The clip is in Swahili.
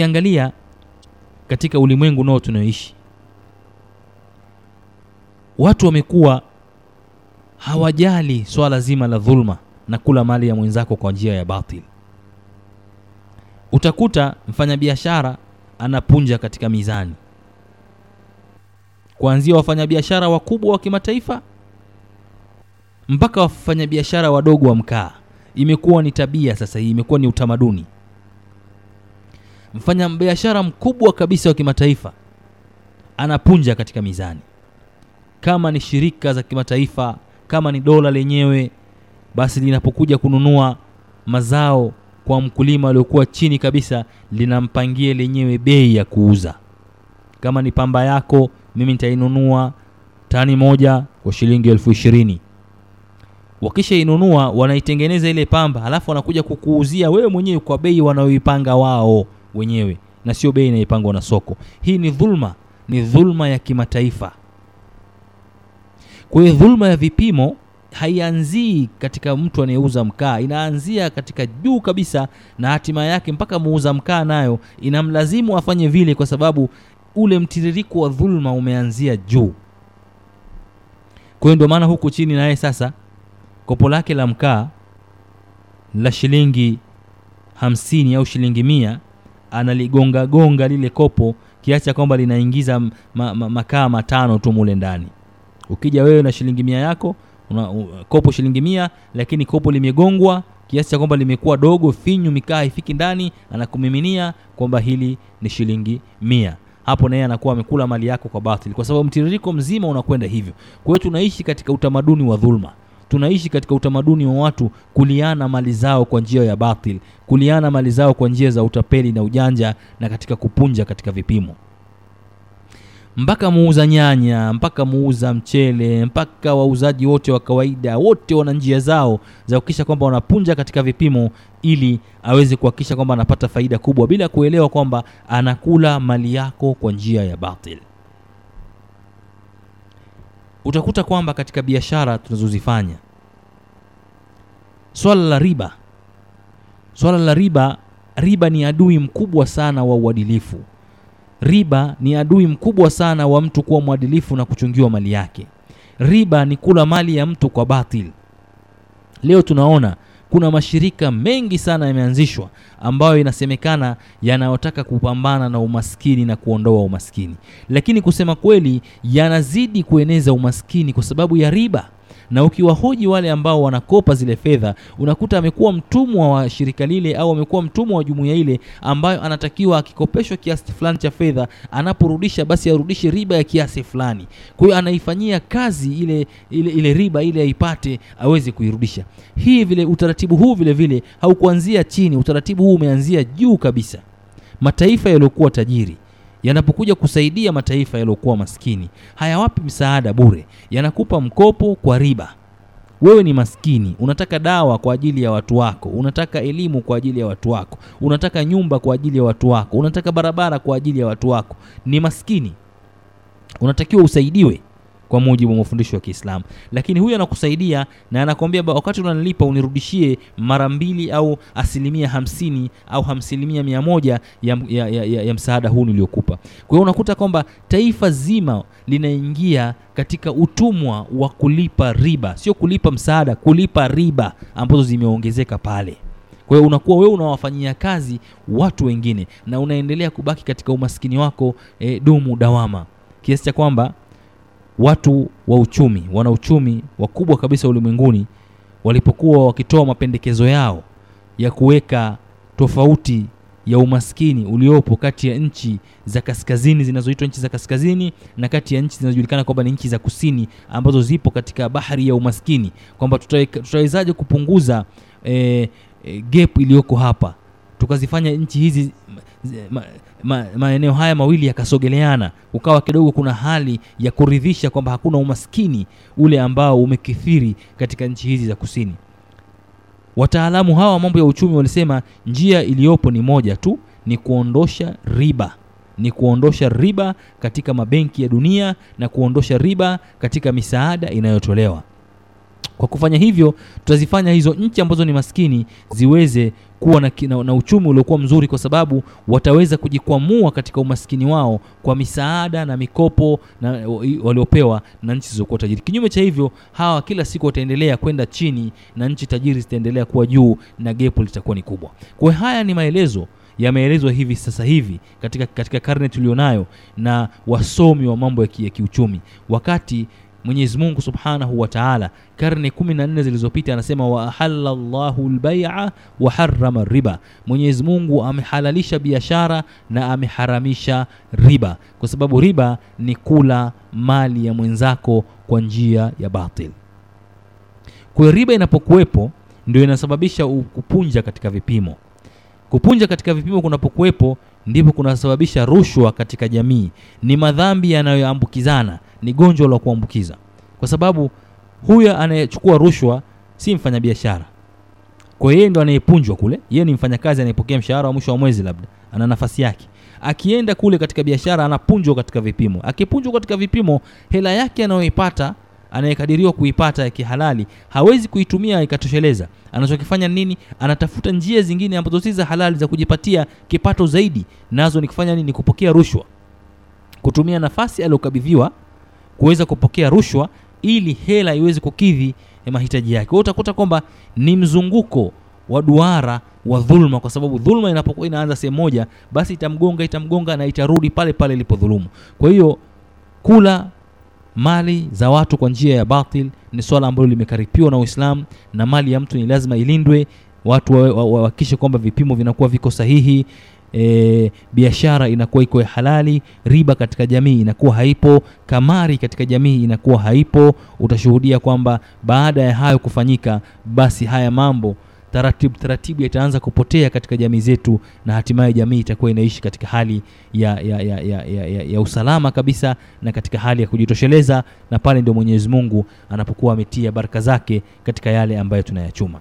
tukiangalia katika ulimwengu nao tunaoishi watu wamekuwa hawajali swala zima la dhulma na kula mali ya mwenzako kwa njia ya batil. Utakuta mfanyabiashara anapunja katika mizani. Kuanzia wafanyabiashara wakubwa wa kimataifa mpaka wafanyabiashara wadogo wa mkaa. Imekuwa ni tabia sasa hii imekuwa ni utamaduni mfanyabiashara mkubwa kabisa wa kimataifa anapunja katika mizani. Kama ni shirika za kimataifa kama ni dola lenyewe basi linapokuja kununua mazao kwa mkulima aliokuwa chini kabisa linampangia lenyewe bei ya kuuza. Kama ni pamba yako mimi nitainunua tani moja kwa shilingi elfu ishirini. Wakishainunua wanaitengeneza ile pamba halafu wanakuja kukuuzia wewe mwenyewe kwa bei wanayoipanga wao wenyewe na sio bei inayopangwa na soko. Hii ni dhulma ni dhulma ya kimataifa. Kwa hiyo dhulma ya vipimo haianzii katika mtu anayeuza mkaa inaanzia katika juu kabisa na hatima yake mpaka muuza mkaa nayo. Inamlazimu afanye vile kwa sababu ule mtiririko wa dhulma umeanzia juu. Kwa hiyo ndio maana huku chini naye sasa kopo lake la mkaa la shilingi hamsini au shilingi mia analigonga gonga lile kopo kiasi cha kwamba linaingiza ma, ma, makaa matano tu mule ndani. Ukija wewe na shilingi mia yako una, uh, kopo shilingi mia lakini kopo limegongwa kiasi cha kwamba limekuwa dogo finyu mikaa haifiki ndani anakumiminia kwamba hili ni shilingi mia. Hapo naye anakuwa amekula mali yako kwa batili kwa sababu mtiririko mzima unakwenda hivyo. Kwa hiyo tunaishi katika utamaduni wa dhulma tunaishi katika utamaduni wa watu kuliana mali zao kwa njia ya batil kuliana mali zao kwa njia za utapeli na ujanja na katika kupunja katika vipimo. Mpaka muuza nyanya mpaka muuza mchele mpaka wauzaji wote wa kawaida wote wana njia zao za kuhakikisha kwamba wanapunja katika vipimo ili aweze kuhakikisha kwamba anapata faida kubwa bila kuelewa kwamba anakula mali yako kwa njia ya batil utakuta kwamba katika biashara tunazozifanya swala la riba swala la riba riba ni adui mkubwa sana wa uadilifu. Riba ni adui mkubwa sana wa mtu kuwa mwadilifu na kuchungiwa mali yake. Riba ni kula mali ya mtu kwa batil. Leo tunaona kuna mashirika mengi sana yameanzishwa ambayo inasemekana yanayotaka kupambana na umaskini na kuondoa umaskini. Lakini kusema kweli yanazidi kueneza umaskini kwa sababu ya riba na ukiwahoji wale ambao wanakopa zile fedha unakuta amekuwa mtumwa wa shirika lile au amekuwa mtumwa wa jumuiya ile ambayo anatakiwa akikopeshwa kiasi fulani cha fedha anaporudisha basi arudishe riba ya kiasi fulani. Kwa hiyo anaifanyia kazi ile, ile, ile riba ile aipate aweze kuirudisha. Hii vile utaratibu huu vile vile haukuanzia chini utaratibu huu umeanzia juu kabisa. Mataifa yaliyokuwa tajiri yanapokuja kusaidia mataifa yaliyokuwa maskini. Hayawapi msaada bure yanakupa mkopo kwa riba. Wewe ni maskini unataka dawa kwa ajili ya watu wako unataka elimu kwa ajili ya watu wako unataka nyumba kwa ajili ya watu wako unataka barabara kwa ajili ya watu wako. Ni maskini. Unatakiwa usaidiwe kwa mujibu wa mafundisho ya Kiislamu. Lakini huyu anakusaidia na anakwambia wakati unanilipa unirudishie mara mbili au asilimia hamsini au asilimia mia moja ya, ya, ya, ya, ya msaada huu niliokupa. Kwa hiyo unakuta kwamba taifa zima linaingia katika utumwa wa kulipa riba, sio kulipa msaada, kulipa riba ambazo zimeongezeka pale. Kwa hiyo unakuwa wewe unawafanyia kazi watu wengine na unaendelea kubaki katika umaskini wako e, dumu dawama, kiasi cha kwamba watu wa uchumi wana uchumi wakubwa kabisa ulimwenguni walipokuwa wakitoa mapendekezo yao ya kuweka tofauti ya umaskini uliopo kati ya nchi za kaskazini zinazoitwa nchi za kaskazini na kati ya nchi zinazojulikana kwamba ni nchi za kusini ambazo zipo katika bahari ya umaskini. Kwamba tutawezaje kupunguza e, e, gap iliyoko hapa tukazifanya nchi hizi ma, ma, maeneo haya mawili yakasogeleana ukawa kidogo kuna hali ya kuridhisha kwamba hakuna umaskini ule ambao umekithiri katika nchi hizi za kusini. Wataalamu hawa mambo ya uchumi walisema njia iliyopo ni moja tu ni kuondosha riba ni kuondosha riba katika mabenki ya dunia na kuondosha riba katika misaada inayotolewa Kwa kufanya hivyo, tutazifanya hizo nchi ambazo ni maskini ziweze kuwa na, na, na uchumi uliokuwa mzuri, kwa sababu wataweza kujikwamua katika umaskini wao kwa misaada na mikopo na waliopewa na nchi zilizokuwa tajiri. Kinyume cha hivyo, hawa kila siku wataendelea kwenda chini na nchi tajiri zitaendelea kuwa juu na gepo litakuwa ni kubwa. Kwa haya ni maelezo yameelezwa hivi sasa hivi katika, katika karne tulionayo na wasomi wa mambo ya kiuchumi wakati Mwenyezi Mungu Subhanahu wa Ta'ala karne kumi na nne zilizopita anasema wa ahalla Allahu al-bai'a wa harrama riba, Mwenyezi Mungu amehalalisha biashara na ameharamisha riba, kwa sababu riba ni kula mali ya mwenzako kwa njia ya batil. Kwa riba inapokuwepo ndio inasababisha kupunja katika vipimo. Kupunja katika vipimo kunapokuwepo ndipo kunasababisha rushwa katika jamii. Ni madhambi yanayoambukizana, ni gonjwa la kuambukiza, kwa sababu huyo anayechukua rushwa si mfanyabiashara, kwa yeye ndo anayepunjwa kule. Yeye ni mfanyakazi anayepokea mshahara wa mwisho wa mwezi, labda ana nafasi yake. Akienda kule katika biashara, anapunjwa katika vipimo. Akipunjwa katika vipimo, hela yake anayoipata anayekadiriwa kuipata ya kihalali hawezi kuitumia ikatosheleza. Anachokifanya nini? Anatafuta njia zingine ambazo si za halali za kujipatia kipato zaidi, nazo ni kufanya nini? Kupokea rushwa, kutumia nafasi aliyokabidhiwa kuweza kupokea rushwa ili hela iweze kukidhi mahitaji yake. Kwa utakuta kwamba ni mzunguko wa duara wa dhulma, kwa sababu dhulma inapokuwa inaanza sehemu moja, basi itamgonga itamgonga na itarudi pale pale ilipodhulumu. Kwa hiyo kula mali za watu kwa njia ya batil ni swala ambalo limekaripiwa na Uislamu, na mali ya mtu ni lazima ilindwe. Watu wahakikishe wa, wa, kwamba vipimo vinakuwa viko sahihi. E, biashara inakuwa iko halali, riba katika jamii inakuwa haipo, kamari katika jamii inakuwa haipo. Utashuhudia kwamba baada ya hayo kufanyika, basi haya mambo taratibu taratibu yataanza kupotea katika jamii zetu, na hatimaye jamii itakuwa inaishi katika hali ya, ya, ya, ya, ya, ya, ya usalama kabisa na katika hali ya kujitosheleza, na pale ndio Mwenyezi Mungu anapokuwa ametia baraka zake katika yale ambayo tunayachuma.